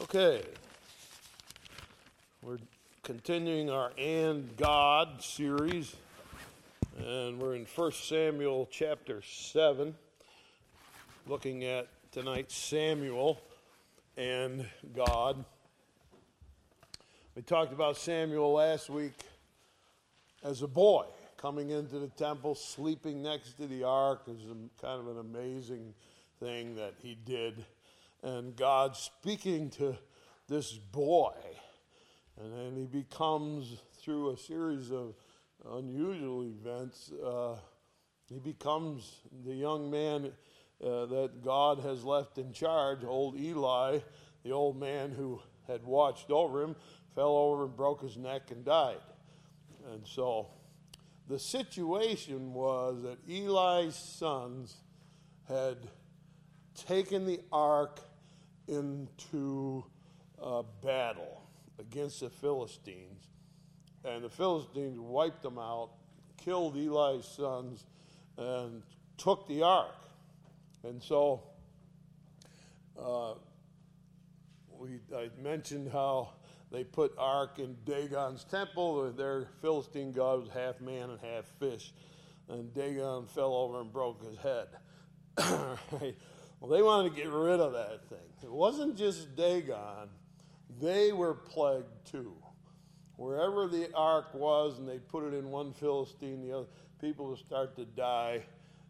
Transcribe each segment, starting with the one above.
Okay. We're continuing our And God series, and we're in 1 Samuel chapter 7, looking at tonight Samuel and God. We talked about Samuel last week as a boy coming into the temple, sleeping next to the ark. is kind of an amazing thing that he did. And God speaking to this boy. And then he becomes, through a series of unusual events, uh, he becomes the young man uh, that God has left in charge, old Eli, the old man who had watched over him, fell over and broke his neck and died. And so the situation was that Eli's sons had taken the ark into a battle against the Philistines. And the Philistines wiped them out, killed Eli's sons, and took the ark. And so uh, we, I mentioned how they put ark in Dagon's temple. Their Philistine god was half man and half fish. And Dagon fell over and broke his head. Well, they wanted to get rid of that thing. It wasn't just Dagon, they were plagued too. Wherever the ark was, and they put it in one Philistine, the other people would start to die.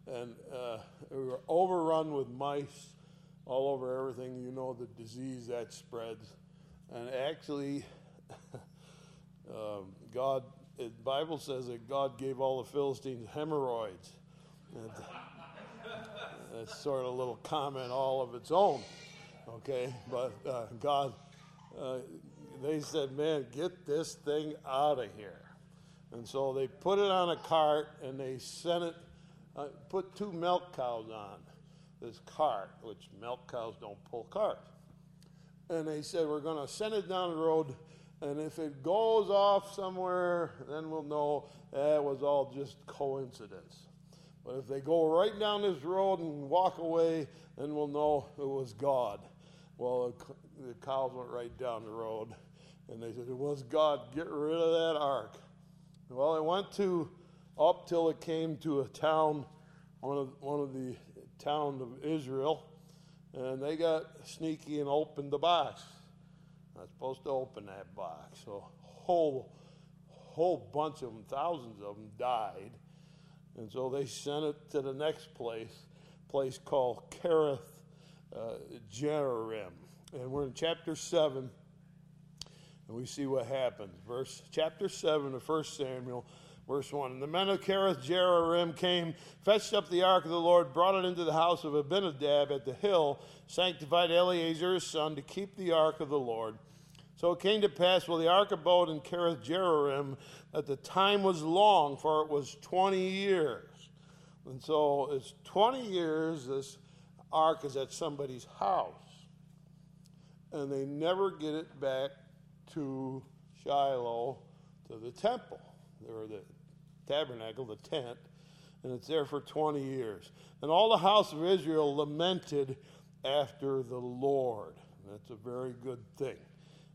And uh, we were overrun with mice all over everything. You know the disease that spreads. And actually, um, God, the Bible says that God gave all the Philistines hemorrhoids. And that's sort of a little comment all of its own, okay? But uh, God, uh, they said, man, get this thing out of here. And so they put it on a cart and they sent it, uh, put two milk cows on this cart, which milk cows don't pull carts and they said, We're going to send it down the road, and if it goes off somewhere, then we'll know that was all just coincidence. But if they go right down this road and walk away, then we'll know it was God. Well, the cows went right down the road, and they said, It was God, get rid of that ark. Well, it went to up till it came to a town, one of, one of the towns of Israel and they got sneaky and opened the box. Not supposed to open that box. So whole whole bunch of them, thousands of them died. And so they sent it to the next place, place called Kiriath uh, Jearim. And we're in chapter 7, and we see what happens. Verse chapter 7 of 1 Samuel, Verse 1 And the men of Kiriath Jearim came, fetched up the ark of the Lord, brought it into the house of Abinadab at the hill, sanctified Eleazar his son to keep the ark of the Lord. So it came to pass while the ark abode in Kiriath Jearim that the time was long, for it was 20 years. And so it's 20 years this ark is at somebody's house. And they never get it back to Shiloh, to the temple or the tabernacle, the tent, and it's there for 20 years. And all the house of Israel lamented after the Lord. That's a very good thing.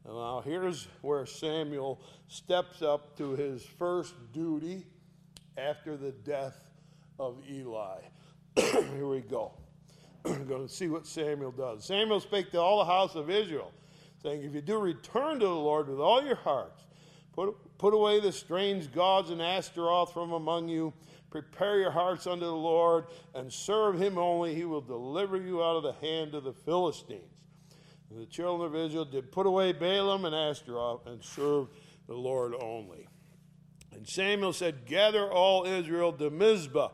Now uh, here's where Samuel steps up to his first duty after the death of Eli. Here we go. We're going to see what Samuel does. Samuel spake to all the house of Israel, saying, If you do return to the Lord with all your hearts, put, Put away the strange gods and Astaroth from among you. Prepare your hearts unto the Lord and serve him only. He will deliver you out of the hand of the Philistines. And the children of Israel did put away Baalim and Astaroth and serve the Lord only. And Samuel said, Gather all Israel to Mizpah,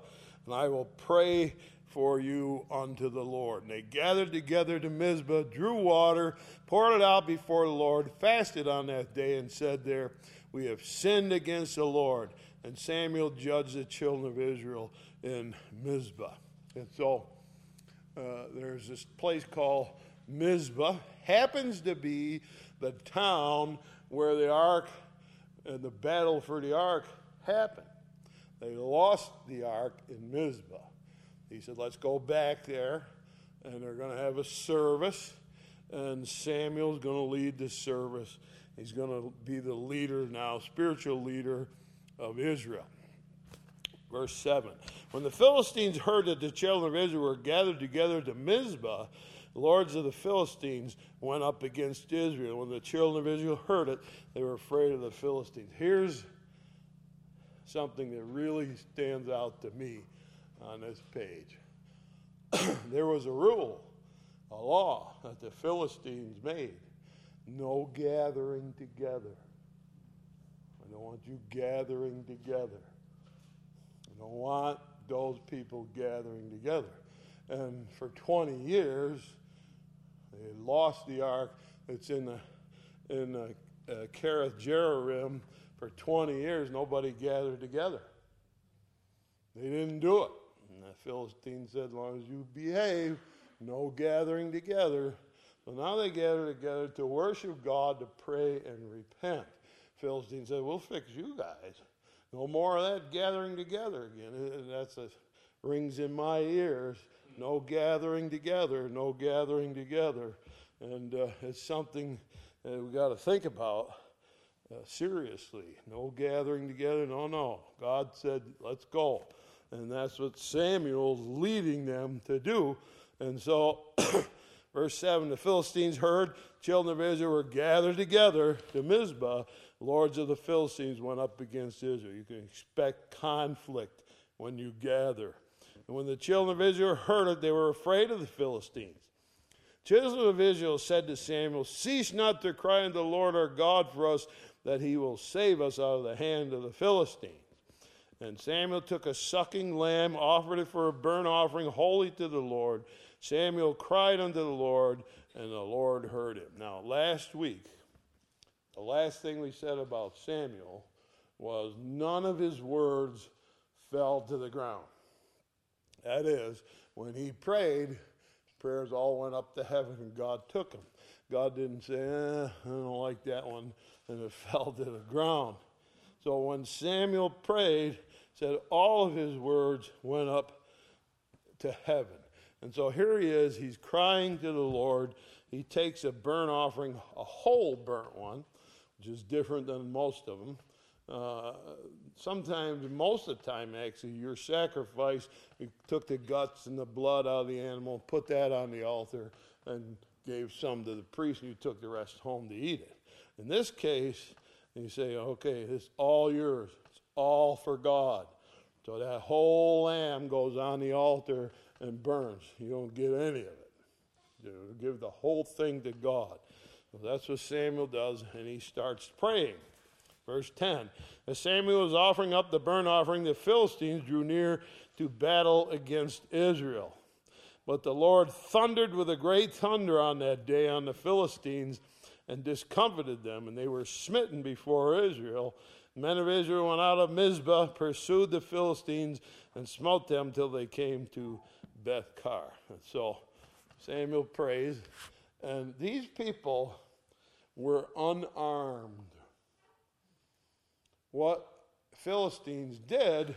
and I will pray for you unto the Lord. And they gathered together to Mizpah, drew water, poured it out before the Lord, fasted on that day, and said there, we have sinned against the Lord. And Samuel judged the children of Israel in Mizpah. And so uh, there's this place called Mizpah, happens to be the town where the ark and the battle for the ark happened. They lost the ark in Mizpah. He said, Let's go back there, and they're going to have a service. and Samuel's going to lead the service. He's going to be the leader now, spiritual leader of Israel. Verse 7 When the Philistines heard that the children of Israel were gathered together to Mizpah, lords of the Philistines went up against Israel. When the children of Israel heard it, they were afraid of the Philistines. Here's something that really stands out to me on this page. there was a rule, a law that the Philistines made no gathering together. I don't want you gathering together. I don't want those people gathering together. And for 20 years, they lost the ark that's in the in the uh, Kiriath Jearim for 20 years. Nobody gathered together. They didn't do it. And the Philistines said, as long as you behave, no gathering together. So now they gather together to worship God, to pray and repent. Philistines said, We'll fix you guys. No more of that gathering together again. That's rings in my ears. No gathering together, no gathering together. And uh, it's something that we got to think about uh, seriously. No gathering together, no, no. God said, let's go. And that's what Samuel's leading them to do. And so, verse 7 the Philistines heard, children of Israel were gathered together to Mizpah. Lords of the Philistines went up against Israel. You can expect conflict when you gather. And when the children of Israel heard it, they were afraid of the Philistines. Children of Israel said to Samuel, Cease not to cry unto the Lord our God for us, that he will save us out of the hand of the Philistines. And Samuel took a sucking lamb, offered it for a burnt offering, holy to the Lord. Samuel cried unto the Lord, and the Lord heard him. Now, last week, the last thing we said about Samuel was none of his words fell to the ground. That is, when he prayed, prayers all went up to heaven and God took them. God didn't say, eh, I don't like that one, and it fell to the ground. So when Samuel prayed, said all of his words went up to heaven. And so here he is, he's crying to the Lord. He takes a burnt offering, a whole burnt one, which is different than most of them. Uh, sometimes, most of the time, actually, your sacrifice, you took the guts and the blood out of the animal, put that on the altar, and gave some to the priest, and you took the rest home to eat it. In this case, you say, okay, it's all yours. It's all for God. So that whole lamb goes on the altar and burns. You don't get any of it. You give the whole thing to God. That's what Samuel does, and he starts praying. Verse 10 As Samuel was offering up the burnt offering, the Philistines drew near to battle against Israel. But the Lord thundered with a great thunder on that day on the Philistines and discomfited them, and they were smitten before Israel. Men of Israel went out of Mizpah, pursued the Philistines, and smote them till they came to Beth. And so Samuel prays, and these people were unarmed. What Philistines did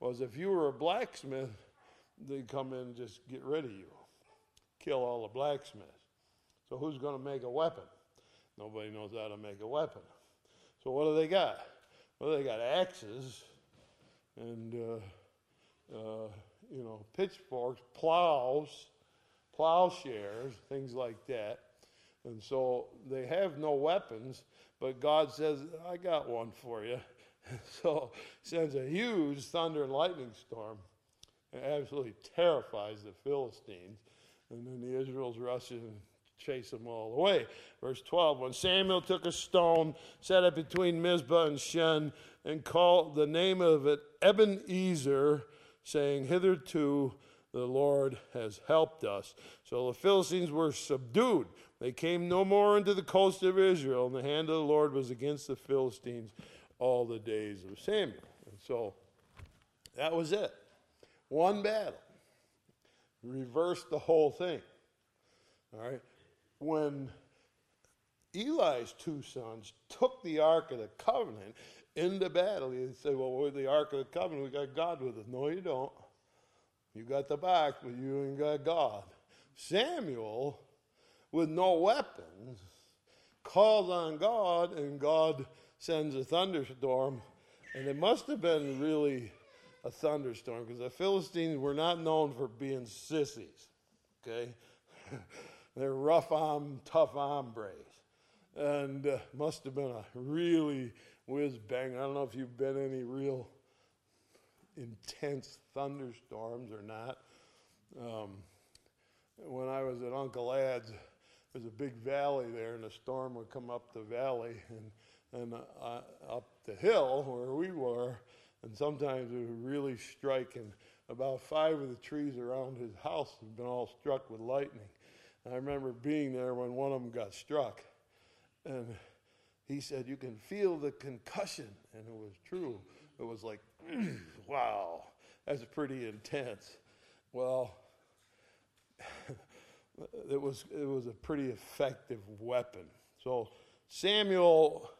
was if you were a blacksmith, they'd come in and just get rid of you, kill all the blacksmiths. So who's going to make a weapon? Nobody knows how to make a weapon. So what do they got? Well, they got axes and uh, uh, you know pitchforks, plows, plowshares, things like that. And so they have no weapons, but God says, I got one for you. so sends a huge thunder and lightning storm. It absolutely terrifies the Philistines. And then the Israels rush in and chase them all away. Verse 12 When Samuel took a stone, set it between Mizpah and Shen, and called the name of it Ebenezer, saying, Hitherto the Lord has helped us. So the Philistines were subdued. They came no more into the coast of Israel, and the hand of the Lord was against the Philistines all the days of Samuel. And so that was it. One battle. Reversed the whole thing. All right. When Eli's two sons took the Ark of the Covenant into battle, he said, Well, with the Ark of the Covenant, we got God with us. No, you don't. You got the back, but you ain't got God. Samuel with no weapons, calls on God, and God sends a thunderstorm. And it must have been really a thunderstorm because the Philistines were not known for being sissies. Okay? They're rough arm, tough hombres. And uh, must have been a really whiz bang. I don't know if you've been any real intense thunderstorms or not. Um, when I was at Uncle Ad's, there's a big valley there, and a storm would come up the valley and, and uh, up the hill where we were, and sometimes it would really strike. And about five of the trees around his house had been all struck with lightning. And I remember being there when one of them got struck, and he said, You can feel the concussion. And it was true. It was like, wow, that's pretty intense. Well, it was, it was a pretty effective weapon. So Samuel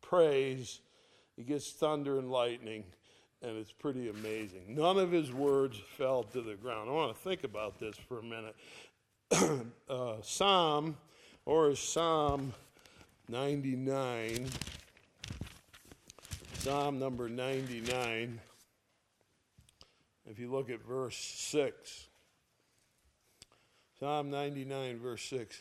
prays, he gets thunder and lightning, and it's pretty amazing. None of his words fell to the ground. I want to think about this for a minute. uh, Psalm, or Psalm 99, Psalm number 99, if you look at verse 6, Psalm 99, verse 6.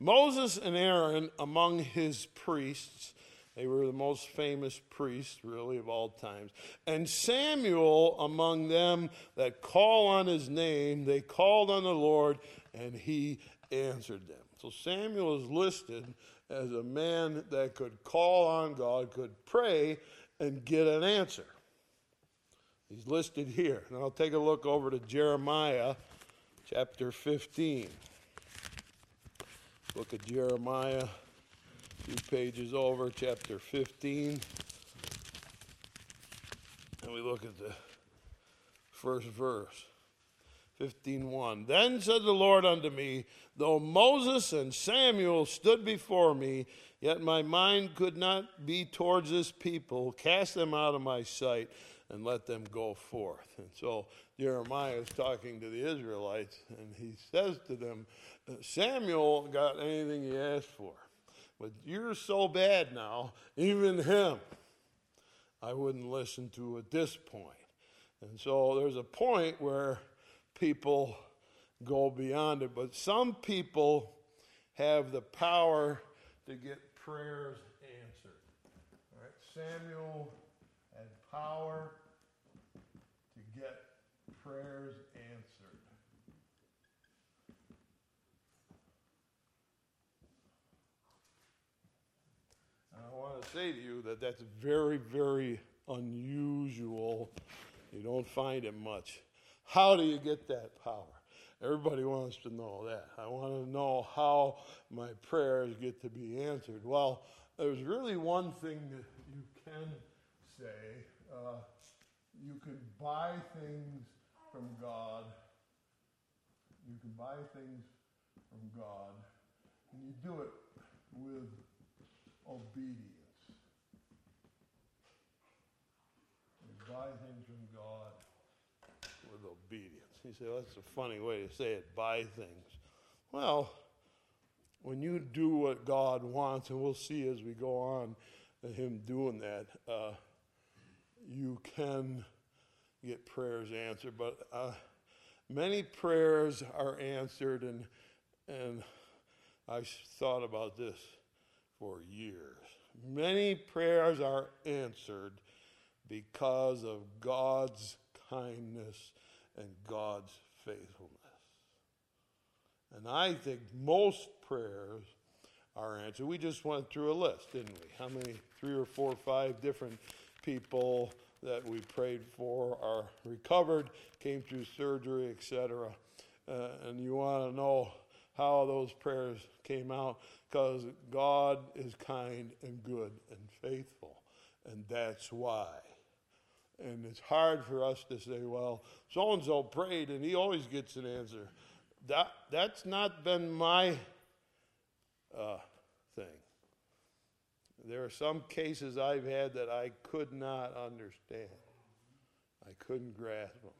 Moses and Aaron among his priests, they were the most famous priests, really, of all times. And Samuel among them that call on his name, they called on the Lord, and he answered them. So Samuel is listed as a man that could call on God, could pray, and get an answer. He's listed here. And I'll take a look over to Jeremiah chapter 15. Look at Jeremiah, a few pages over, chapter 15. And we look at the first verse. 15:1 Then said the Lord unto me, Though Moses and Samuel stood before me, yet my mind could not be towards this people. Cast them out of my sight and let them go forth. And so Jeremiah is talking to the Israelites, and he says to them, Samuel got anything he asked for, but you're so bad now, even him I wouldn't listen to at this point. And so there's a point where people go beyond it, but some people have the power to get prayers answered. All right, Samuel had power prayers answered. And I want to say to you that that's very, very unusual. You don't find it much. How do you get that power? Everybody wants to know that. I want to know how my prayers get to be answered. Well, there's really one thing that you can say. Uh, you can buy things from God. You can buy things from God, and you do it with obedience. You buy things from God with obedience. He said, well, that's a funny way to say it, buy things. Well, when you do what God wants, and we'll see as we go on Him doing that, uh, you can get prayers answered. But uh, many prayers are answered, and, and I've thought about this for years. Many prayers are answered because of God's kindness and God's faithfulness. And I think most prayers are answered. We just went through a list, didn't we? How many? Three or four, five different people that we prayed for are recovered, came through surgery, etc. Uh, and you want to know how those prayers came out because God is kind and good and faithful. And that's why. And it's hard for us to say, well, so and so prayed and he always gets an answer. That, that's not been my uh, thing. There are some cases I've had that I could not understand, I couldn't grasp them.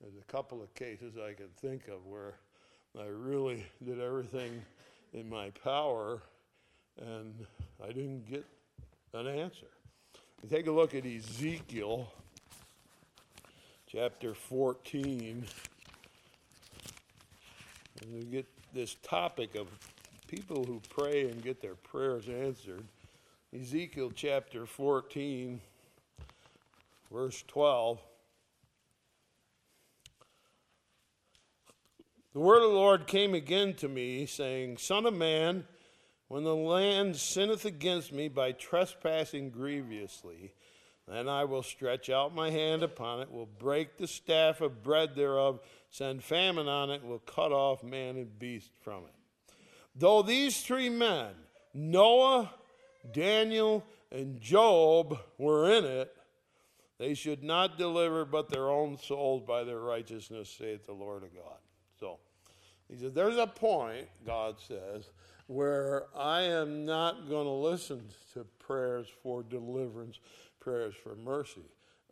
There's a couple of cases I can think of where I really did everything in my power, and I didn't get an answer. You take a look at Ezekiel chapter 14, and you get this topic of people who pray and get their prayers answered. Ezekiel chapter 14, verse 12. The word of the Lord came again to me, saying, Son of man, when the land sinneth against me by trespassing grievously, then I will stretch out my hand upon it, will break the staff of bread thereof, send famine on it, will cut off man and beast from it. Though these three men, Noah, Daniel, and Job, were in it, they should not deliver but their own souls by their righteousness, saith the Lord of God. So, he said, There's a point, God says, where I am not going to listen to prayers for deliverance, prayers for mercy.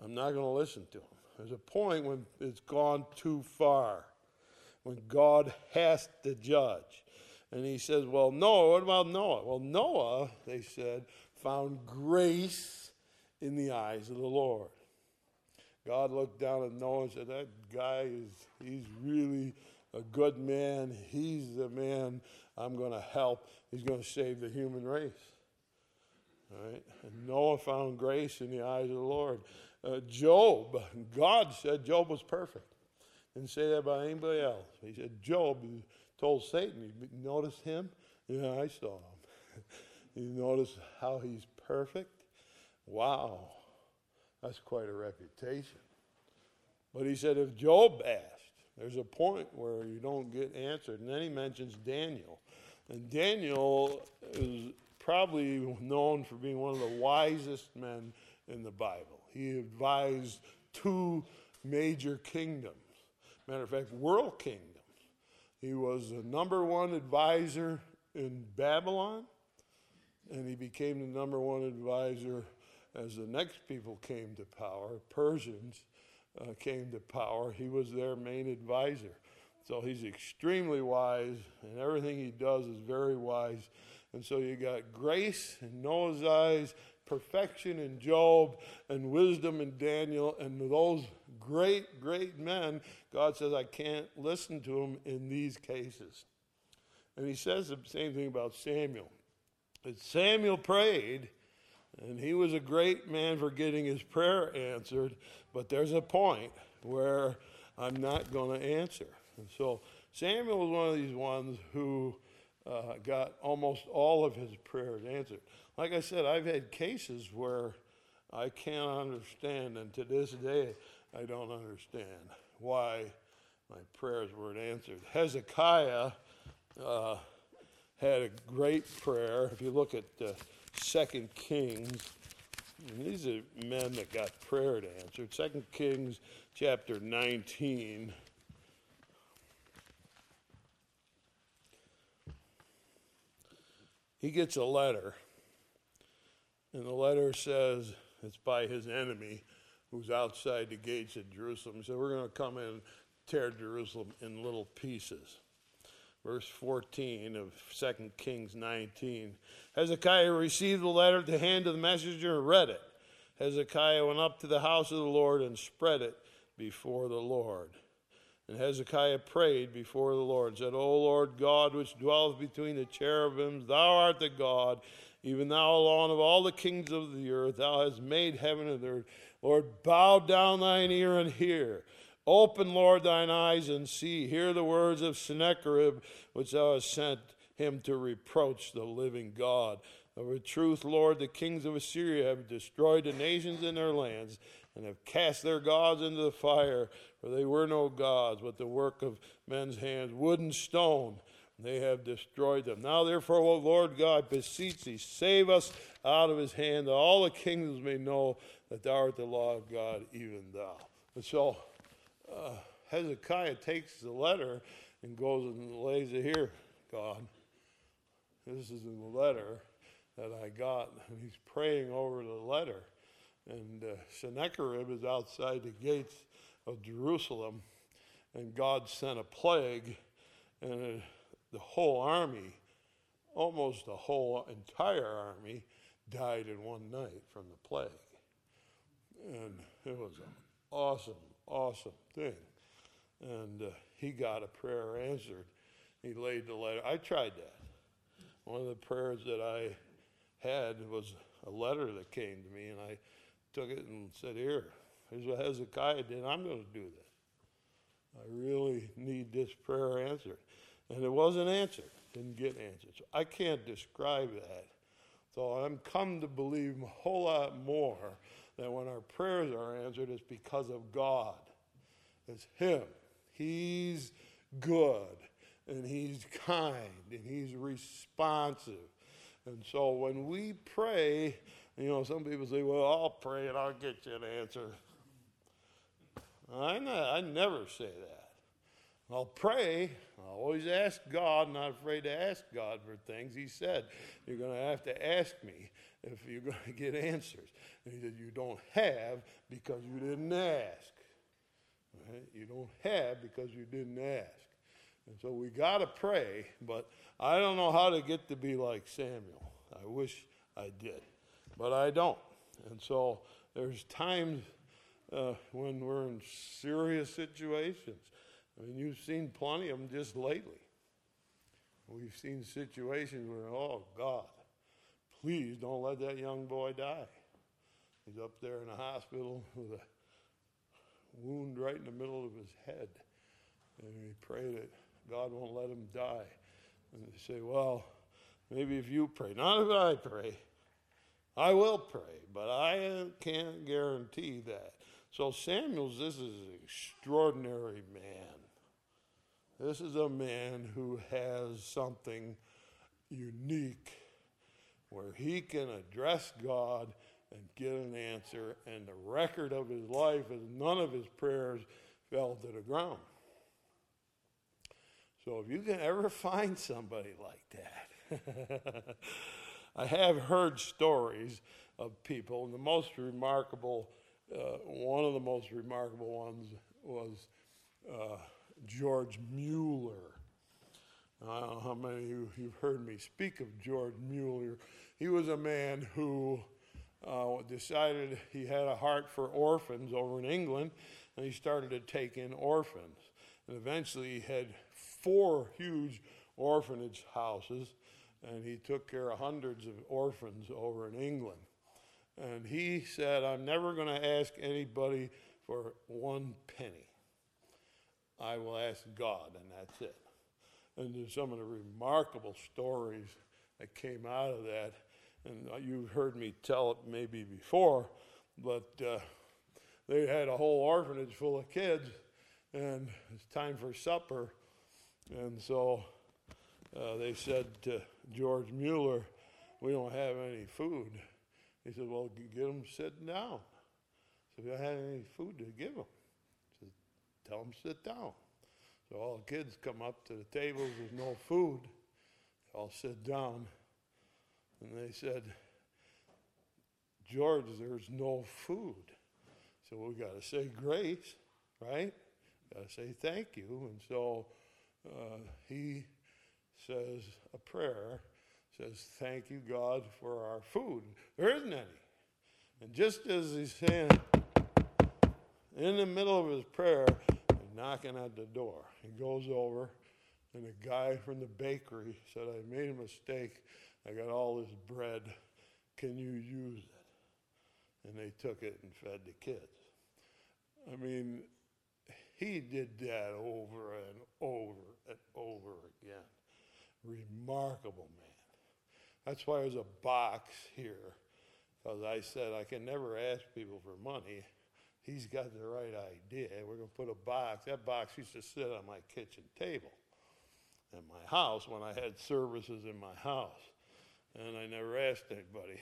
I'm not going to listen to them. There's a point when it's gone too far, when God has to judge. And he says, Well, Noah, what about Noah? Well, Noah, they said, found grace in the eyes of the Lord. God looked down at Noah and said, That guy is, he's really a good man. He's the man I'm going to help. He's going to save the human race. All right? And Noah found grace in the eyes of the Lord. Uh, Job, God said Job was perfect. Didn't say that about anybody else. He said Job told Satan, you notice him? Yeah, I saw him. you notice how he's perfect? Wow, that's quite a reputation. But he said, if Job asked, there's a point where you don't get answered. And then he mentions Daniel. And Daniel is probably known for being one of the wisest men in the Bible. He advised two major kingdoms, matter of fact, world kingdoms. He was the number one advisor in Babylon, and he became the number one advisor as the next people came to power. Persians uh, came to power. He was their main advisor. So he's extremely wise, and everything he does is very wise. And so you got grace in Noah's eyes, perfection in Job, and wisdom in Daniel, and those great, great men, God says, I can't listen to them in these cases. And he says the same thing about Samuel. That Samuel prayed, and he was a great man for getting his prayer answered, but there's a point where I'm not going to answer. And so Samuel was one of these ones who uh, got almost all of his prayers answered. Like I said, I've had cases where I can't understand, and to this day, I don't understand why my prayers weren't answered. Hezekiah uh, had a great prayer. If you look at uh, Second Kings, these are men that got prayer to answered. Second Kings chapter 19. He gets a letter, and the letter says it's by his enemy who's outside the gates of Jerusalem. He said, We're going to come in and tear Jerusalem in little pieces. Verse 14 of 2 Kings 19. Hezekiah received the letter at the hand of the messenger and read it. Hezekiah went up to the house of the Lord and spread it before the Lord. And Hezekiah prayed before the Lord, and said, O Lord God, which dwelleth between the cherubims, thou art the God, even thou alone of all the kings of the earth, thou hast made heaven and earth. Lord, bow down thine ear and hear. Open, Lord, thine eyes and see. Hear the words of Sennacherib, which thou hast sent him to reproach the living God. Of a truth, Lord, the kings of Assyria have destroyed the nations in their lands and have cast their gods into the fire, for they were no gods, but the work of men's hands, wood and stone. They have destroyed them. Now, therefore, O Lord God, beseech thee, save us out of his hand, that all the kingdoms may know that thou art the law of God, even thou. And so uh, Hezekiah takes the letter and goes and lays it here, God. This is the letter that I got. And he's praying over the letter. And uh, Sennacherib is outside the gates of Jerusalem. And God sent a plague and uh, the whole army, almost the whole entire army, died in one night from the plague. And it was an awesome, awesome thing. And uh, he got a prayer answered. He laid the letter. I tried that. One of the prayers that I had was a letter that came to me, and I took it and said, Here, here's what Hezekiah did. I'm going to do that. I really need this prayer answered. And it wasn't answered, didn't get answered. So I can't describe that. So I'm come to believe a whole lot more that when our prayers are answered, it's because of God. It's Him. He's good, and He's kind, and He's responsive. And so when we pray, you know, some people say, well, I'll pray and I'll get you an answer. I, I never say that. I'll pray. I always ask God, not afraid to ask God for things. He said, You're going to have to ask me if you're going to get answers. And he said, You don't have because you didn't ask. Right? You don't have because you didn't ask. And so we got to pray, but I don't know how to get to be like Samuel. I wish I did, but I don't. And so there's times uh, when we're in serious situations. I mean, you've seen plenty of them just lately. We've seen situations where, oh, God, please don't let that young boy die. He's up there in the hospital with a wound right in the middle of his head. And we pray that God won't let him die. And they say, well, maybe if you pray, not if I pray. I will pray, but I can't guarantee that. So Samuel's, this is an extraordinary man. This is a man who has something unique where he can address God and get an answer, and the record of his life is none of his prayers fell to the ground. So if you can ever find somebody like that, I have heard stories of people, and the most remarkable, uh, one of the most remarkable ones was uh, George Mueller. I don't know how many of you have heard me speak of George Mueller. He was a man who uh, decided he had a heart for orphans over in England, and he started to take in orphans. And eventually, he had four huge orphanage houses, and he took care of hundreds of orphans over in England. And he said, I'm never going to ask anybody for one penny. I will ask God, and that's it. And there's some of the remarkable stories that came out of that. And you've heard me tell it maybe before, but uh, they had a whole orphanage full of kids, and it's time for supper. And so uh, they said to George Mueller, We don't have any food. He said, Well, get them sitting down. So we don't have any food to give them tell them sit down. So all the kids come up to the tables, there's no food. All sit down. And they said, George, there's no food. So we got to say grace, right? Got to say thank you. And so uh, he says a prayer, says, Thank you, God, for our food. There isn't any. And just as he's saying, in the middle of his prayer, knocking at the door. He goes over, and a guy from the bakery said, I made a mistake. I got all this bread. Can you use it? And they took it and fed the kids. I mean, he did that over and over and over again. Remarkable man. That's why there's a box here, because I said I can never ask people for money he's got the right idea. We're going to put a box. That box used to sit on my kitchen table in my house when I had services in my house. And I never asked anybody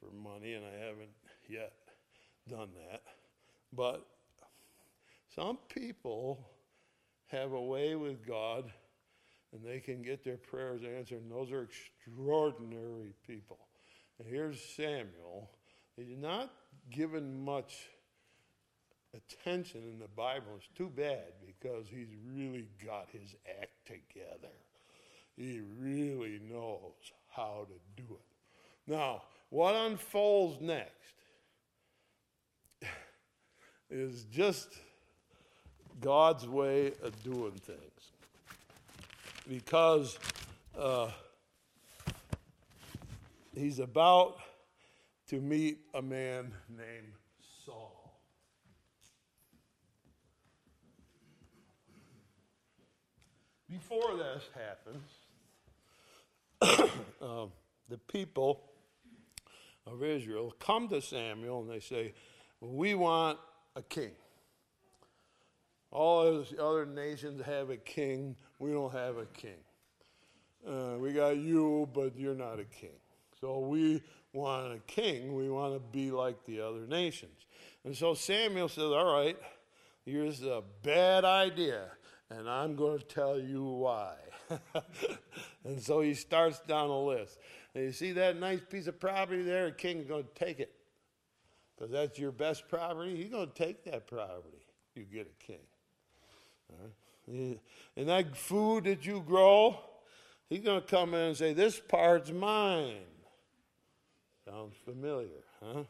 for money, and I haven't yet done that. But some people have a way with God and they can get their prayers answered, and those are extraordinary people. And here's Samuel. He's not given much attention in the Bible. It's too bad because he's really got his act together. He really knows how to do it. Now, what unfolds next is just God's way of doing things. Because uh, he's about to meet a man named Saul. Before this happens, um, the people of Israel come to Samuel and they say, We want a king. All those other nations have a king. We don't have a king. Uh, we got you, but you're not a king. So we want a king. We want to be like the other nations. And so Samuel says, All right, here's a bad idea, and I'm going to tell you why. and so he starts down a list. And you see that nice piece of property there? The king's going to take it. Because that's your best property. He's going to take that property. You get a king. And that food that you grow, he's going to come in and say, This part's mine. Sounds familiar, huh?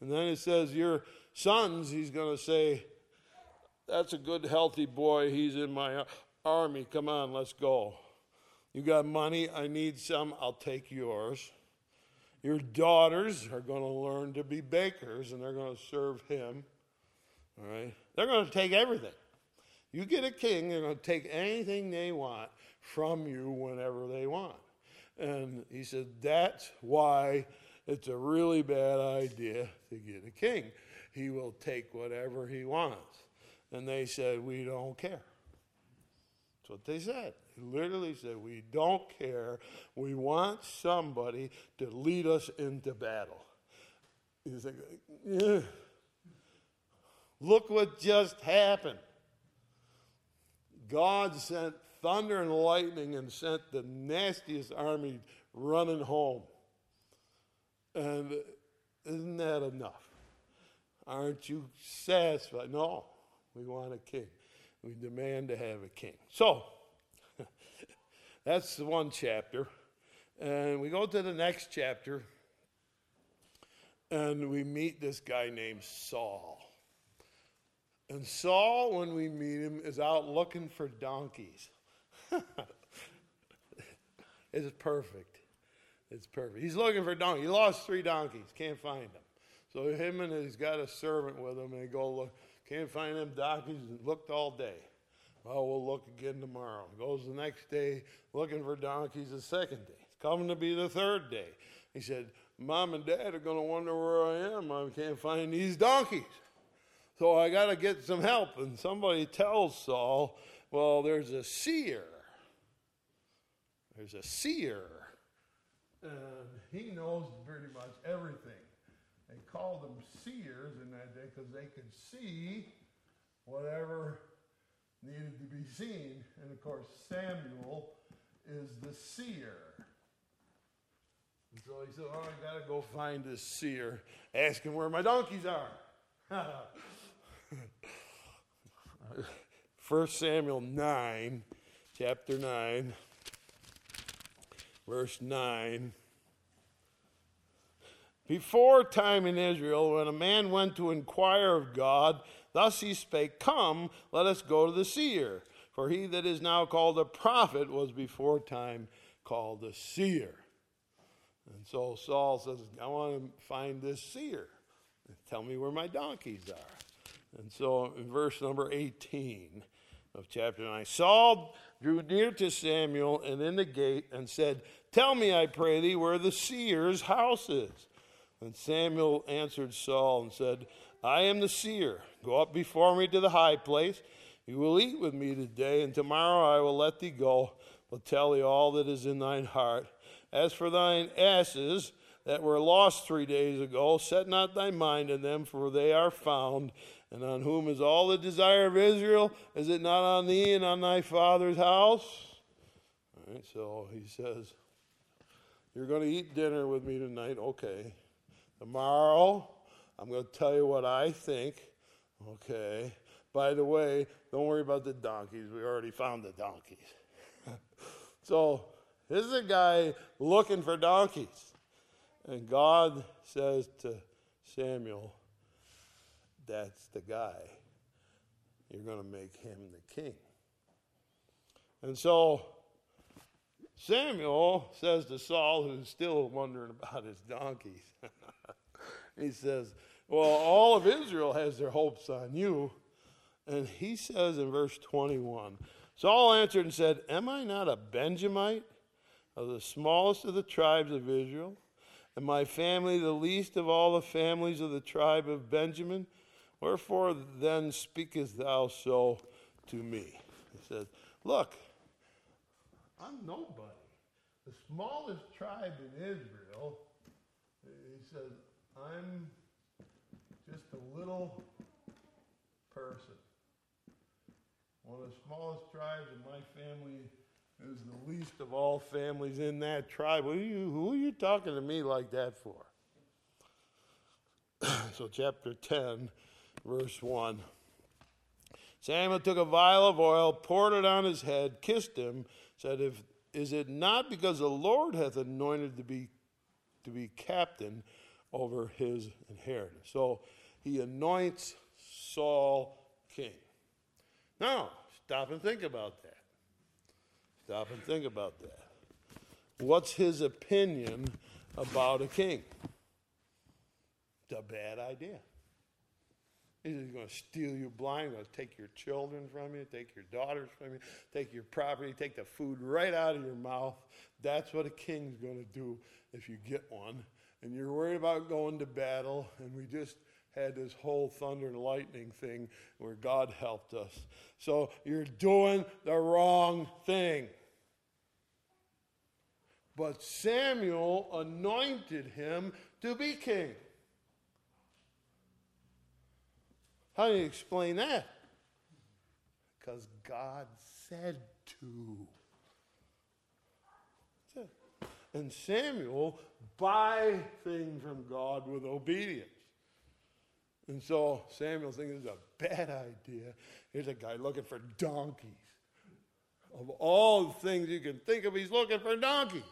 And then it says, Your sons, he's going to say, That's a good, healthy boy. He's in my army. Come on, let's go. You got money? I need some. I'll take yours. Your daughters are going to learn to be bakers and they're going to serve him. All right? They're going to take everything. You get a king, they're going to take anything they want from you whenever they want. And he said, That's why it's a really bad idea to get a king. He will take whatever he wants. And they said, We don't care. That's what they said. He literally said, We don't care. We want somebody to lead us into battle. He's like, yeah. Look what just happened. God sent thunder and lightning and sent the nastiest army running home. And isn't that enough? Aren't you satisfied? No, we want a king. We demand to have a king. So, that's the one chapter. And we go to the next chapter, and we meet this guy named Saul. And Saul, when we meet him, is out looking for donkeys. it's perfect. It's perfect. He's looking for donkeys. He lost three donkeys, can't find them. So him and he's got a servant with him, and they go look, can't find them donkeys, and looked all day. Well, we'll look again tomorrow. Goes the next day looking for donkeys the second day. It's coming to be the third day. He said, Mom and Dad are going to wonder where I am. I can't find these donkeys. So I got to get some help. And somebody tells Saul, well, there's a seer. There's a seer. And he knows pretty much everything. Called them seers in that day because they could see whatever needed to be seen. And of course, Samuel is the seer. And so he said, Oh, I got to go find this seer. Ask him where my donkeys are. 1 Samuel 9, chapter 9, verse 9. Before time in Israel, when a man went to inquire of God, thus he spake, Come, let us go to the seer. For he that is now called a prophet was before time called a seer. And so Saul says, I want to find this seer. Tell me where my donkeys are. And so in verse number 18 of chapter 9, Saul drew near to Samuel and in the gate and said, Tell me, I pray thee, where the seer's house is. And Samuel answered Saul and said, I am the seer. Go up before me to the high place. You will eat with me today, and tomorrow I will let thee go. but tell thee all that is in thine heart. As for thine asses that were lost three days ago, set not thy mind on them, for they are found and on whom is all the desire of Israel? Is it not on thee and on thy father's house? All right, so he says, You're going to eat dinner with me tonight. Okay. Tomorrow, I'm going to tell you what I think Okay. By the way, don't worry about the donkeys. We already found the donkeys. so, this is a guy looking for donkeys. And God says to Samuel, That's the guy. You're going to make him the king. And so Samuel says to Saul, who's still wondering about his donkeys, he says, Well, all of Israel has their hopes on you. And he says in verse 21 Saul answered and said, Am I not a Benjamite of the smallest of the tribes of Israel? And my family the least of all the families of the tribe of Benjamin? Wherefore then speakest thou so to me? He says, Look, I'm nobody. The smallest tribe in Israel, uh, he says, I'm just a little person. One of the smallest tribes in my family is the least of all families in that tribe. Who are you, who are you talking to me like that for? so, chapter 10, verse 1. Samuel took a vial of oil, poured it on his head, kissed him, said, if, Is it not because the Lord hath anointed to be, to be captain over his inheritance? So he anoints Saul king. Now, stop and think about that. Stop and think about that. What's his opinion about a king? It's a bad idea. He's going to steal you blind, going to take your children from you, take your daughters from you, take your property, take the food right out of your mouth. That's what a king's going to do if you get one. And you're worried about going to battle, and we just had this whole thunder and lightning thing where God helped us. So you're doing the wrong thing. But Samuel anointed him to be king. How do you explain that? Because God said to. And Samuel buy things from God with obedience. And so Samuel thinks it's a bad idea. Here's a guy looking for donkeys. Of all the things you can think of, he's looking for donkeys.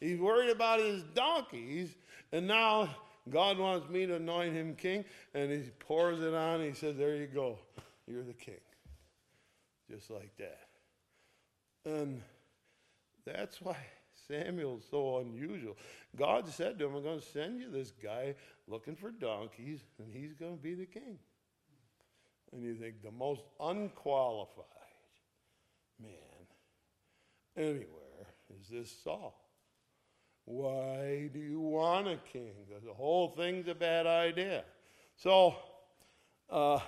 He's worried about his donkeys, and now God wants me to anoint him king, and he pours it on. he says, There you go. You're the king. Just like that. And that's why Samuel's so unusual. God said to him, I'm going to send you this guy looking for donkeys, and he's going to be the king. And you think, the most unqualified man anywhere is this Saul. Why do you want a king? The whole thing's a bad idea. So uh,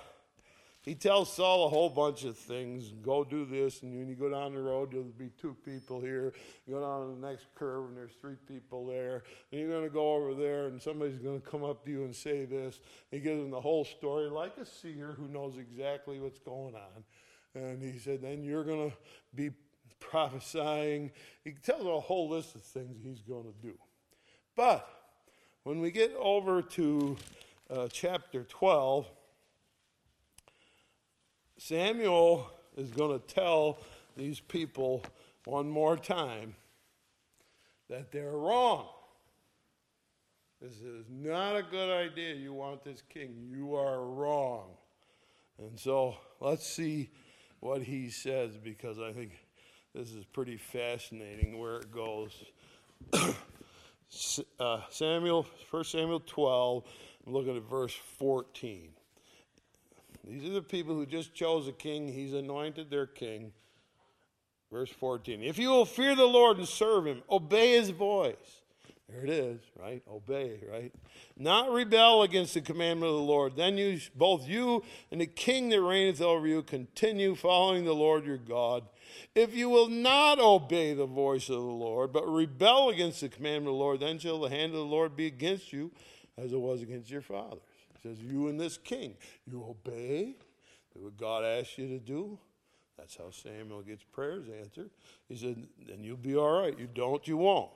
he tells Saul a whole bunch of things. Go do this, and when you go down the road, there'll be two people here. You go down the next curve, and there's three people there. And you're going to go over there, and somebody's going to come up to you and say this. He gives him the whole story, like a seer who knows exactly what's going on. And he said, then you're going to be prophesying. He tells a whole list of things he's going to do. But when we get over to uh, chapter 12, Samuel is going to tell these people one more time that they're wrong. This is not a good idea. You want this king. You are wrong. And so let's see what he says because I think this is pretty fascinating where it goes. uh, Samuel, 1 Samuel 12, I'm looking at verse 14. These are the people who just chose a king. He's anointed their king. Verse 14. If you will fear the Lord and serve him, obey his voice there it is, right? Obey, right? Not rebel against the commandment of the Lord. Then you, both you and the king that reigneth over you, continue following the Lord your God. If you will not obey the voice of the Lord, but rebel against the commandment of the Lord, then shall the hand of the Lord be against you, as it was against your fathers. He says, You and this king, you obey what God asks you to do. That's how Samuel gets prayers answered. He said, Then you'll be all right. You don't, you won't.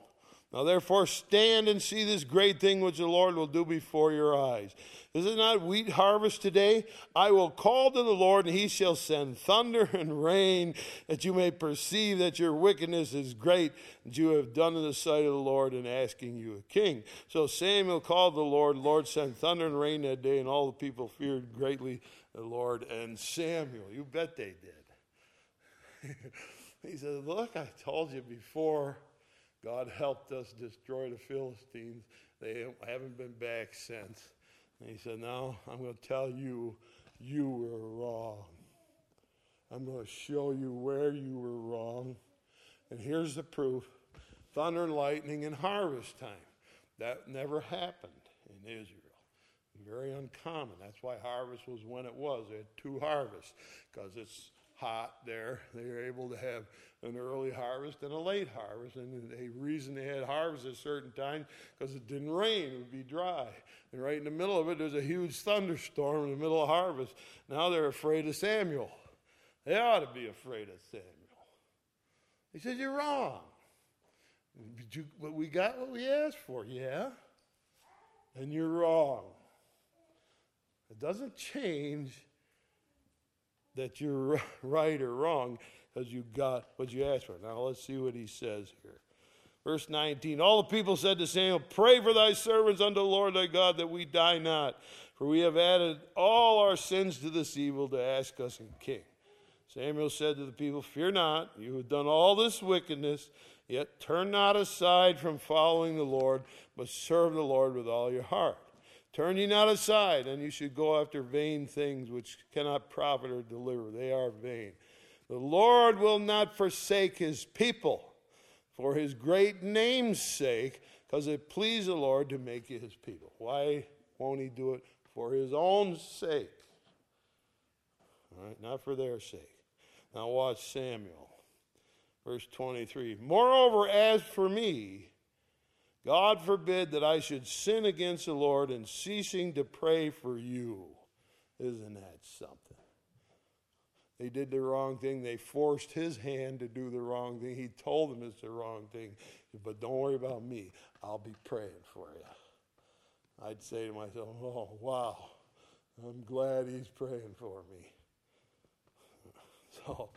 Now therefore stand and see this great thing which the Lord will do before your eyes. Is it not wheat harvest today? I will call to the Lord, and he shall send thunder and rain, that you may perceive that your wickedness is great, that you have done in the sight of the Lord in asking you a king. So Samuel called the Lord. Lord sent thunder and rain that day, and all the people feared greatly the Lord and Samuel. You bet they did. he said, Look, I told you before God helped us destroy the Philistines. They haven't been back since. And he said, Now I'm going to tell you, you were wrong. I'm going to show you where you were wrong. And here's the proof thunder and lightning in harvest time. That never happened in Israel. Very uncommon. That's why harvest was when it was. They had two harvests because it's hot there. They were able to have an early harvest and a late harvest. And the reason they had harvest at certain times because it didn't rain, it would be dry. And right in the middle of it, there's a huge thunderstorm in the middle of harvest. Now they're afraid of Samuel. They ought to be afraid of Samuel. He said, You're wrong. You, but we got what we asked for, yeah? And you're wrong. It doesn't change that you're right or wrong because you got what you asked for. Now let's see what he says here. Verse 19 All the people said to Samuel, Pray for thy servants unto the Lord thy God that we die not, for we have added all our sins to this evil to ask us a king. Samuel said to the people, Fear not, you have done all this wickedness, yet turn not aside from following the Lord, but serve the Lord with all your heart. Turn ye not aside, and you should go after vain things which cannot profit or deliver. They are vain. The Lord will not forsake his people for his great name's sake, because it pleased the Lord to make you his people. Why won't he do it? For his own sake. All right, not for their sake. Now watch Samuel. Verse 23. Moreover, as for me, God forbid that I should sin against the Lord in ceasing to pray for you. Isn't that something? They did the wrong thing. They forced his hand to do the wrong thing. He told them it's the wrong thing. But don't worry about me. I'll be praying for you. I'd say to myself, oh, wow. I'm glad he's praying for me. So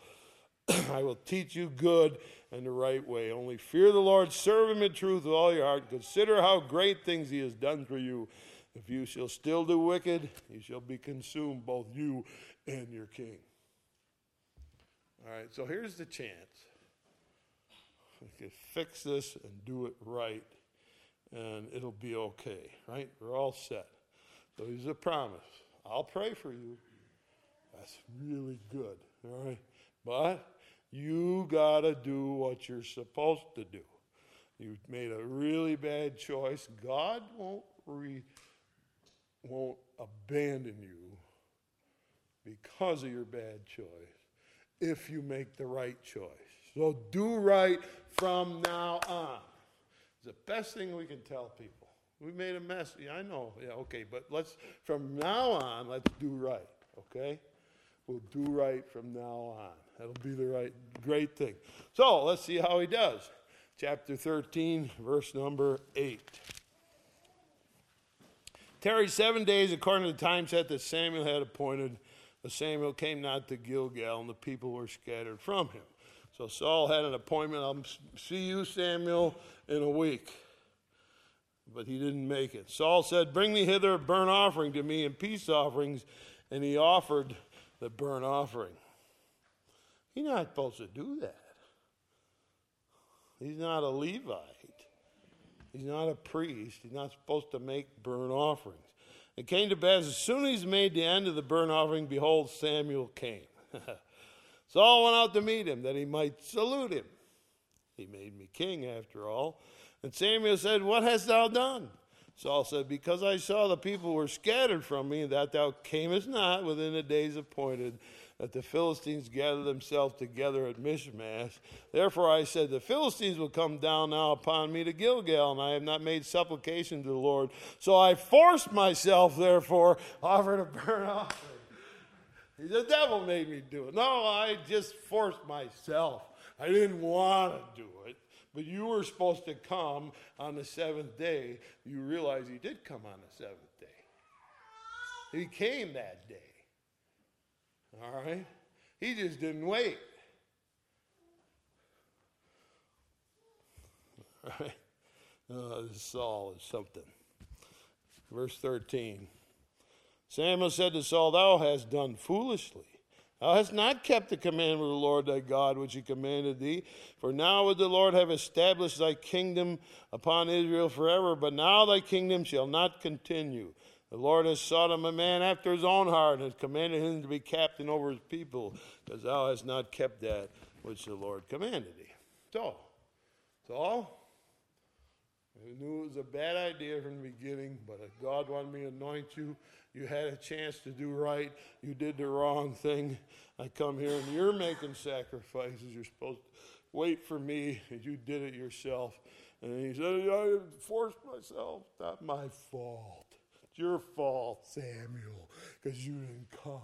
I will teach you good and the right way. Only fear the Lord, serve him in truth with all your heart. Consider how great things he has done for you. If you shall still do wicked, you shall be consumed, both you and your king. All right, so here's the chance. We can fix this and do it right, and it'll be okay, right? We're all set. So here's a promise I'll pray for you. That's really good, all right? But you got to do what you're supposed to do. You made a really bad choice. God won't, re, won't abandon you because of your bad choice if you make the right choice. So do right from now on. It's the best thing we can tell people. We made a mess. Yeah, I know. Yeah, okay, but let's from now on, let's do right. Okay? We'll do right from now on. That'll be the right great thing. So let's see how he does. Chapter 13, verse number 8. Tarry seven days according to the time set that Samuel had appointed but Samuel came not to Gilgal, and the people were scattered from him. So Saul had an appointment. I'll see you, Samuel, in a week. But he didn't make it. Saul said, Bring me hither a burnt offering to me and peace offerings. And he offered the burnt offering. He's not supposed to do that. He's not a Levite. He's not a priest. He's not supposed to make burnt offerings. It came to pass as soon as he made the end of the burnt offering, behold, Samuel came. Saul went out to meet him that he might salute him. He made me king, after all. And Samuel said, What hast thou done? Saul said, Because I saw the people were scattered from me, and that thou camest not within the days appointed that the Philistines gathered themselves together at Michmash. Therefore I said, The Philistines will come down now upon me to Gilgal, and I have not made supplication to the Lord. So I forced myself, therefore, offered a burnt offering. The devil made me do it. No, I just forced myself. I didn't want to do it, but you were supposed to come on the seventh day. You realize he did come on the seventh day. He came that day. All right? He just didn't wait. All right? Uh, Saul is something. Verse 13 Samuel said to Saul, Thou hast done foolishly. Thou hast not kept the commandment of the Lord thy God, which he commanded thee. For now would the Lord have established thy kingdom upon Israel forever, but now thy kingdom shall not continue. The Lord has sought him a man after his own heart, and has commanded him to be captain over his people, because thou hast not kept that which the Lord commanded thee. So, Saul, I knew it was a bad idea from the beginning, but God wanted me to anoint you, you had a chance to do right. You did the wrong thing. I come here and you're making sacrifices. You're supposed to wait for me, and you did it yourself. And he said, I forced myself. Not my fault. It's your fault, Samuel, because you didn't come.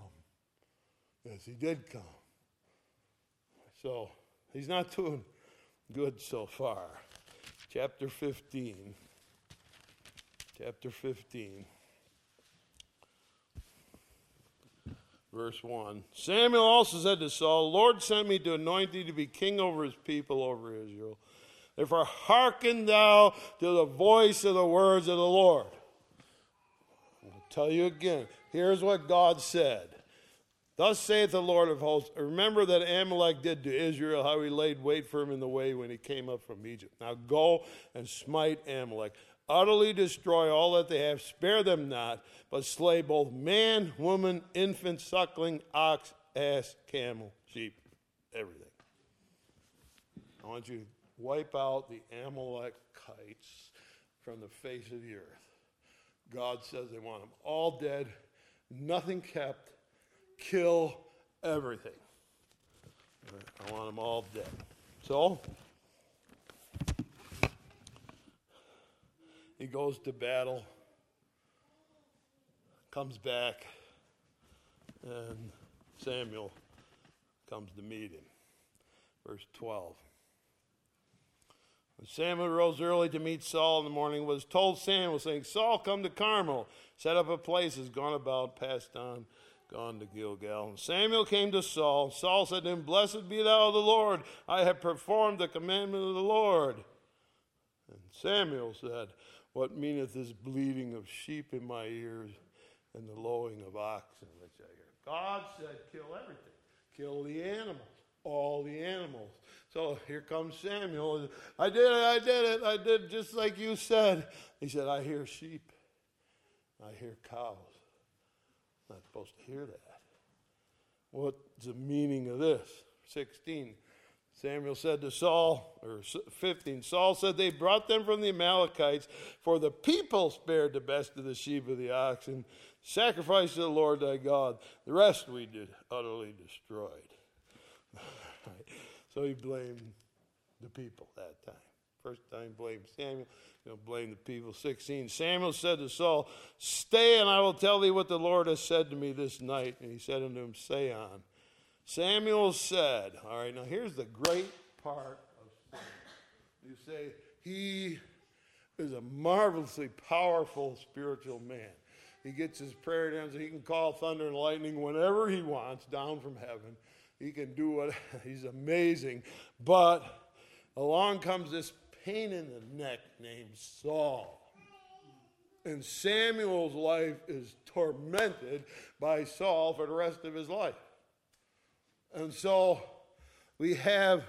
Yes, he did come. So he's not doing good so far chapter 15. Chapter 15. Verse 1. Samuel also said to Saul, Lord sent me to anoint thee to be king over his people, over Israel. Therefore, hearken thou to the voice of the words of the Lord. Tell you again. Here's what God said. Thus saith the Lord of hosts Remember that Amalek did to Israel how he laid wait for him in the way when he came up from Egypt. Now go and smite Amalek. Utterly destroy all that they have. Spare them not, but slay both man, woman, infant, suckling, ox, ass, camel, sheep, everything. I want you to wipe out the Amalekites from the face of the earth. God says they want them all dead, nothing kept kill everything. I want them all dead. So, he goes to battle, comes back, and Samuel comes to meet him. Verse 12. When Samuel rose early to meet Saul in the morning, was told Samuel, saying, Saul, come to Carmel, set up a place, has gone about, passed on gone to Gilgal. And Samuel came to Saul. Saul said to him, Blessed be thou the Lord. I have performed the commandment of the Lord. And Samuel said, What meaneth this bleating of sheep in my ears and the lowing of oxen which I hear? God said, Kill everything. Kill the animals, all the animals. So here comes Samuel. I did it, I did it, I did just like you said. He said, I hear sheep, I hear cows. I'm Not supposed to hear that. What's the meaning of this? 16. Samuel said to Saul, or 15, Saul said, They brought them from the Amalekites, for the people spared the best of the sheep of the oxen, sacrificed to the Lord thy God. The rest we did utterly destroyed. so he blamed the people that time. First time blamed Samuel. He'll blame the people. 16. Samuel said to Saul, Stay, and I will tell thee what the Lord has said to me this night. And he said unto him, Say on. Samuel said, All right, now here's the great part of Samuel. You say, He is a marvelously powerful spiritual man. He gets his prayer down so he can call thunder and lightning whenever he wants down from heaven. He can do what he's amazing. But along comes this pain in the neck named Saul. And Samuel's life is tormented by Saul for the rest of his life. And so we have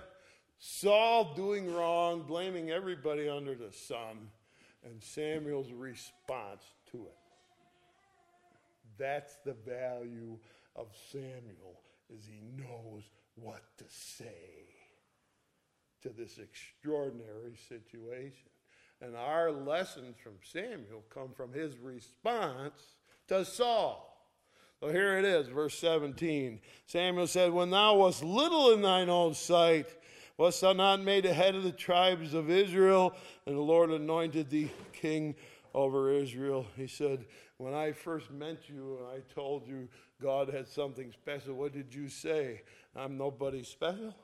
Saul doing wrong, blaming everybody under the sun, and Samuel's response to it. That's the value of Samuel is he knows what to say to this extraordinary situation. And our lessons from Samuel come from his response to Saul. So here it is, verse 17. Samuel said, When thou wast little in thine own sight, wast thou not made a head of the tribes of Israel? And the Lord anointed thee king over Israel. He said, When I first met you and I told you God had something special, what did you say? I'm nobody special.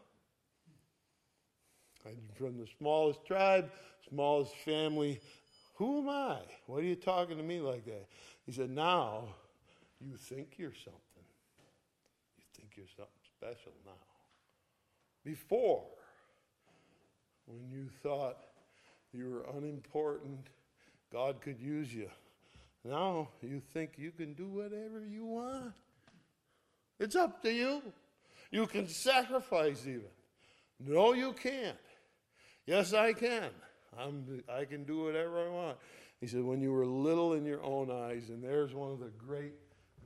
I'm from the smallest tribe, smallest family. Who am I? What are you talking to me like that? He said, Now you think you're something. You think you're something special now. Before, when you thought you were unimportant, God could use you. Now you think you can do whatever you want. It's up to you. You can sacrifice even. No, you can't. Yes, I can. I'm, I can do whatever I want. He said, when you were little in your own eyes, and there's one of the great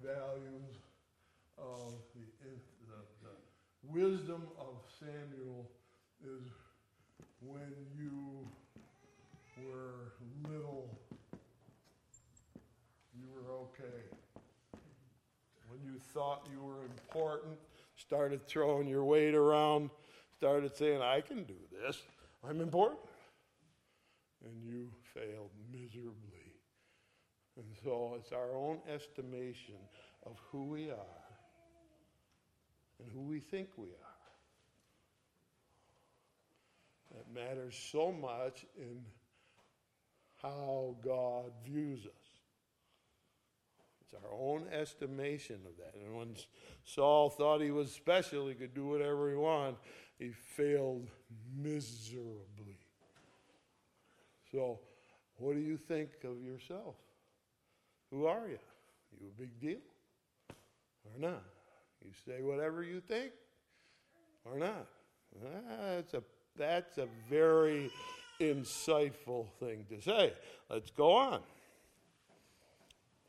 values of the, the, the wisdom of Samuel is when you were little, were okay. When you thought you were important, started throwing your weight around, started saying, I can do this, I'm important. And you failed miserably. And so it's our own estimation of who we are and who we think we are that matters so much in how God views us. It's our own estimation of that. And when Saul thought he was special, he could do whatever he wanted, he failed miserably. So, what do you think of yourself? Who are you? You a big deal? Or not? You say whatever you think? Or not? That's a, that's a very insightful thing to say. Let's go on.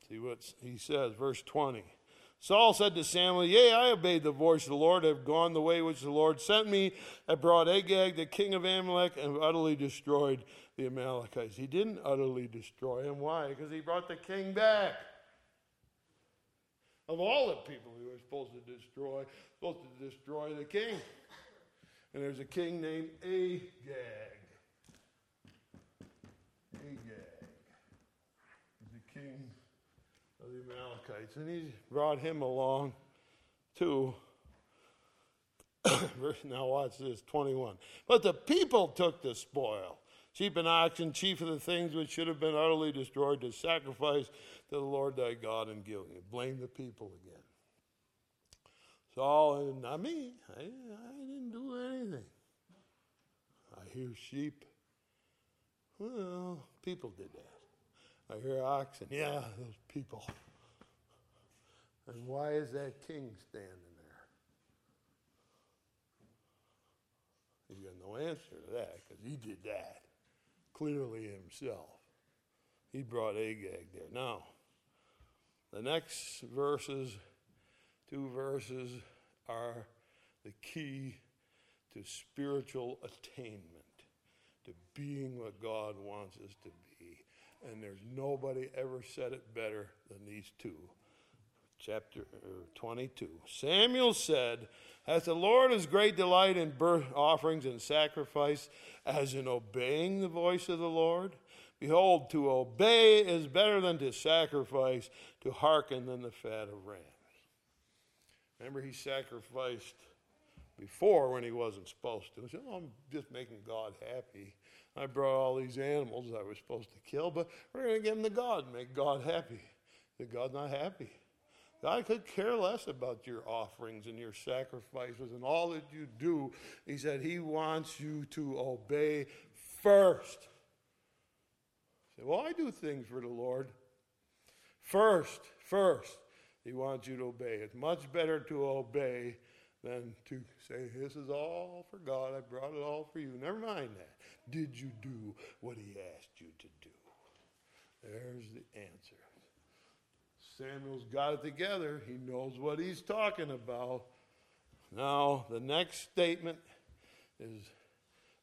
See what he says, verse 20. Saul said to Samuel, Yea, I obeyed the voice of the Lord, I have gone the way which the Lord sent me, I brought Agag, the king of Amalek, and utterly destroyed the Amalekites. He didn't utterly destroy him. Why? Because he brought the king back. Of all the people he was supposed to destroy, supposed to destroy the king. And there's a king named Agag. Agag. The king of the Amalekites. And he brought him along too. now watch this 21 but the people took the spoil sheep and oxen chief of the things which should have been utterly destroyed to sacrifice to the lord thy god in gilgal blame the people again. Saul and not me. I, I didn't do anything. I hear sheep. Well people did that i hear oxen yeah those people and why is that king standing there? He's got no answer to that because he did that clearly himself. He brought Agag there. Now, the next verses, two verses, are the key to spiritual attainment, to being what God wants us to be. And there's nobody ever said it better than these two chapter er, 22. Samuel said, Hath the Lord his great delight in burnt offerings and sacrifice as in obeying the voice of the Lord? Behold, to obey is better than to sacrifice, to hearken than the fat of rams. Remember, he sacrificed before when he wasn't supposed to. He said, oh, I'm just making God happy. I brought all these animals I was supposed to kill, but we're going to give them to God and make God happy. That God's not happy. God could care less about your offerings and your sacrifices and all that you do. He said He wants you to obey first. Say, well, I do things for the Lord. First, first, He wants you to obey. It's much better to obey than to say, This is all for God. I brought it all for you. Never mind that. Did you do what He asked you to do? There's the answer. Samuel's got it together. He knows what he's talking about. Now, the next statement is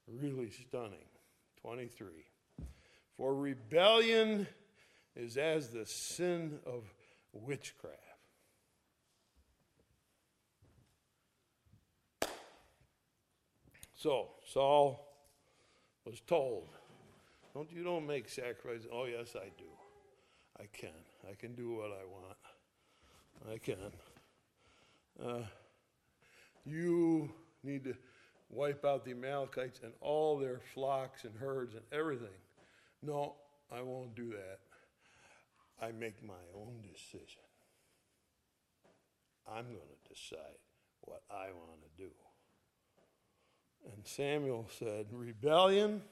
really stunning. 23. For rebellion is as the sin of witchcraft. So, Saul was told, Don't you don't make sacrifices? Oh, yes, I do. I can. I can do what I want. I can. Uh, you need to wipe out the Amalekites and all their flocks and herds and everything. No, I won't do that. I make my own decision. I'm going to decide what I want to do. And Samuel said, Rebellion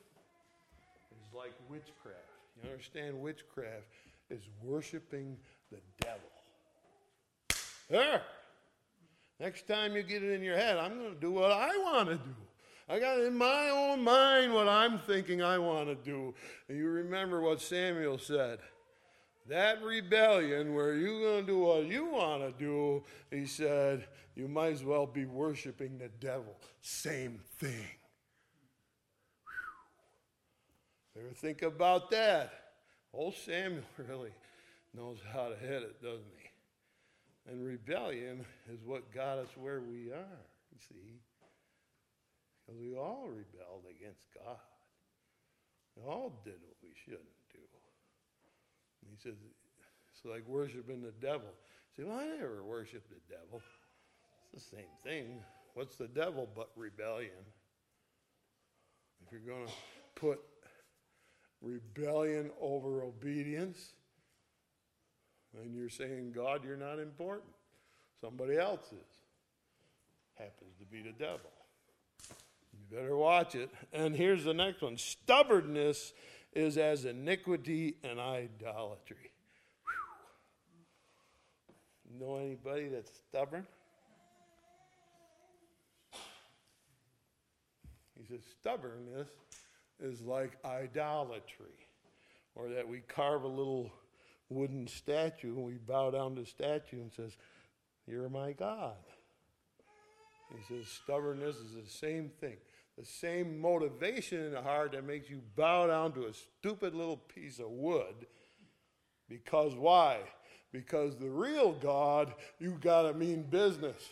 is like witchcraft. You understand? Witchcraft is worshiping the devil. There. Next time you get it in your head, I'm going to do what I want to do. I got in my own mind what I'm thinking I want to do. And you remember what Samuel said. That rebellion where you're going to do what you want to do, he said, you might as well be worshiping the devil. Same thing. Whew. Ever think about that? Old Samuel really knows how to hit it, doesn't he? And rebellion is what got us where we are, you see. Because we all rebelled against God. We all did what we shouldn't he says, it's like worshiping the devil. Say, well, I never worshiped the devil. It's the same thing. What's the devil but rebellion? If you're going to put rebellion over obedience, then you're saying, God, you're not important. Somebody else is. Happens to be the devil. You better watch it. And here's the next one stubbornness is as iniquity and idolatry. Whew. Know anybody that's stubborn? He says, stubbornness is like idolatry, or that we carve a little wooden statue and we bow down to the statue and says, You're my God. He says, stubbornness is the same thing. The same motivation in the heart that makes you bow down to a stupid little piece of wood. Because why? Because the real God, you got to mean business.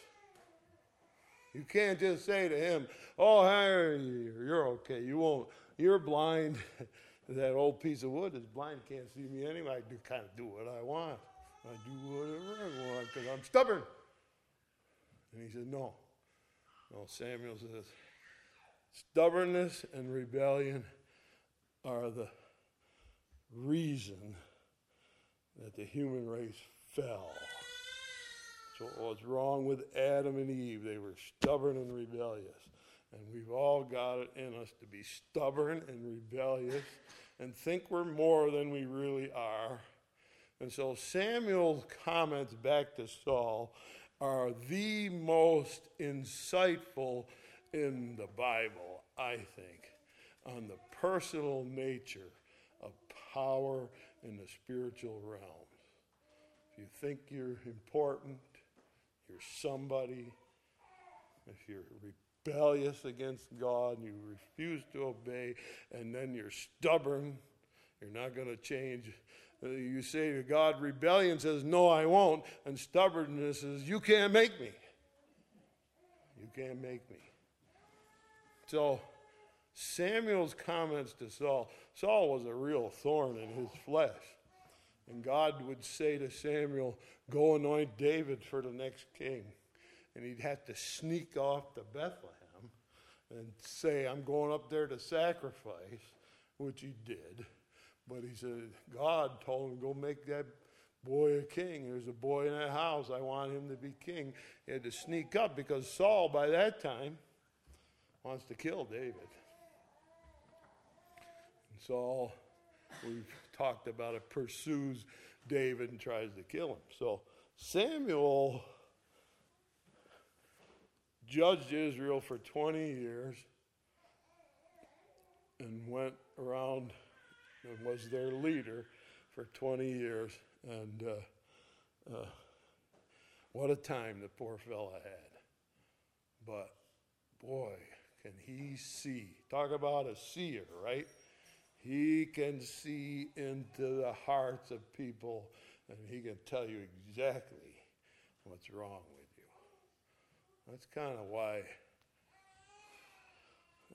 You can't just say to him, "Oh, hey, you're okay. You won't. You're blind. that old piece of wood is blind. Can't see me anyway. I do kind of do what I want. I do whatever I want because I'm stubborn." And he said, "No, no." Samuel says, "Stubbornness and rebellion are the reason that the human race fell." what was wrong with Adam and Eve. They were stubborn and rebellious. And we've all got it in us to be stubborn and rebellious and think we're more than we really are. And so Samuel's comments back to Saul are the most insightful in the Bible, I think, on the personal nature of power in the spiritual realms. If you think you're important, you're somebody, if you're rebellious against God and you refuse to obey, and then you're stubborn, you're not going to change. Uh, you say to God, rebellion says, No, I won't. And stubbornness says, You can't make me. You can't make me. So, Samuel's comments to Saul Saul was a real thorn in his flesh. And God would say to Samuel, Go anoint David for the next king. And he'd have to sneak off to Bethlehem and say, I'm going up there to sacrifice, which he did. But he said, God told him, Go make that boy a king. There's a boy in that house. I want him to be king. He had to sneak up because Saul, by that time, wants to kill David. And Saul, we've talked about it, pursues David and tries to kill him. So Samuel judged Israel for 20 years and went around and was their leader for 20 years. And uh, uh, what a time the poor fella had. But boy, can he see. Talk about a seer, right? He can see into the hearts of people and he can tell you exactly what's wrong with you. That's kind of why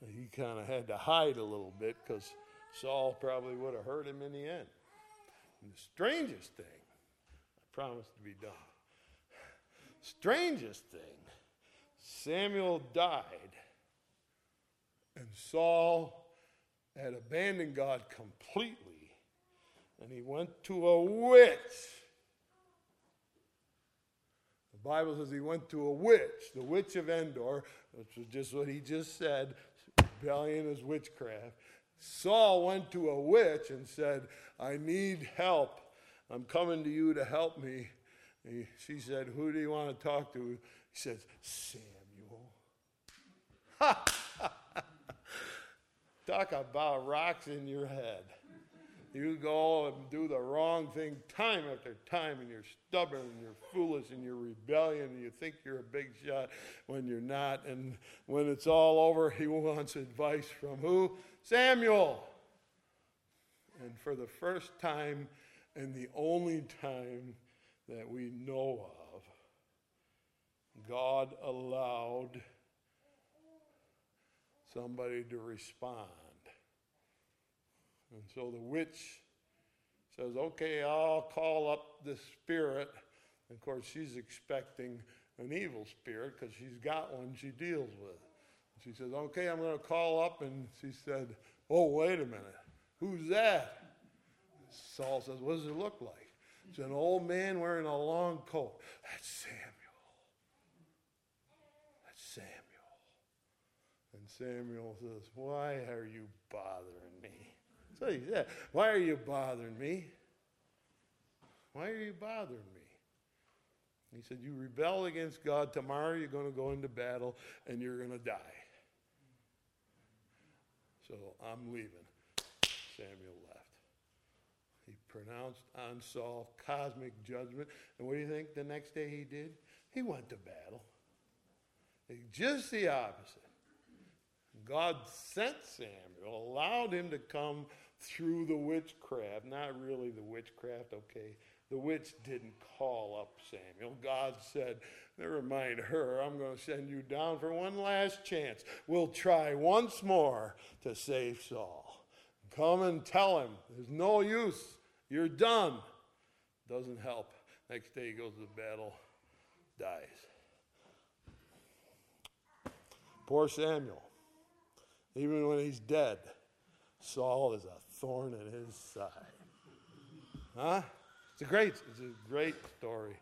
he kind of had to hide a little bit because Saul probably would have hurt him in the end. And the strangest thing, I promise to be done. Strangest thing, Samuel died And Saul had abandoned God completely, and he went to a witch. The Bible says he went to a witch, the witch of Endor, which was just what he just said rebellion is witchcraft. Saul went to a witch and said, I need help. I'm coming to you to help me. He, she said, Who do you want to talk to? He says, Samuel. Talk about rocks in your head. You go and do the wrong thing time after time, and you're stubborn, and you're foolish, and you're rebellion, and you think you're a big shot when you're not. And when it's all over, he wants advice from who? Samuel. And for the first time, and the only time that we know of, God allowed somebody to respond. And so the witch says, Okay, I'll call up the spirit. And of course, she's expecting an evil spirit because she's got one she deals with. She says, Okay, I'm going to call up. And she said, Oh, wait a minute. Who's that? Saul says, What does it look like? It's an old man wearing a long coat. That's Samuel. That's Samuel. And Samuel says, Why are you bothering me? So he said, Why are you bothering me? Why are you bothering me? He said, You rebel against God. Tomorrow you're going to go into battle and you're going to die. So I'm leaving. Samuel left. He pronounced on Saul cosmic judgment. And what do you think the next day he did? He went to battle. Just the opposite. God sent Samuel, allowed him to come through the witchcraft. Not really the witchcraft, okay. The witch didn't call up Samuel. God said, Never mind her, I'm going to send you down for one last chance. We'll try once more to save Saul. Come and tell him, there's no use. You're done. Doesn't help. Next day he goes to the battle, dies. Poor Samuel. Even when he's dead, Saul is a thorn in his side. Huh? It's a great, it's a great story.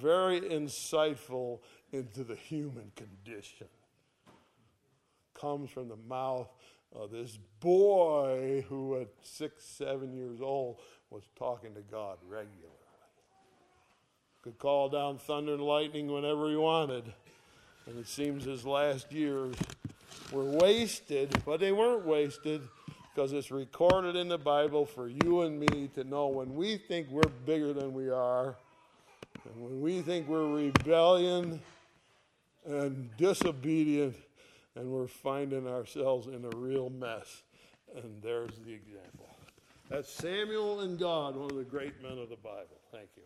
Very insightful into the human condition. Comes from the mouth of this boy who, at six, seven years old, was talking to God regularly. Could call down thunder and lightning whenever he wanted. And it seems his last years were wasted, but they weren't wasted because it's recorded in the Bible for you and me to know when we think we're bigger than we are, and when we think we're rebellion and disobedient, and we're finding ourselves in a real mess. And there's the example. That's Samuel and God, one of the great men of the Bible. Thank you.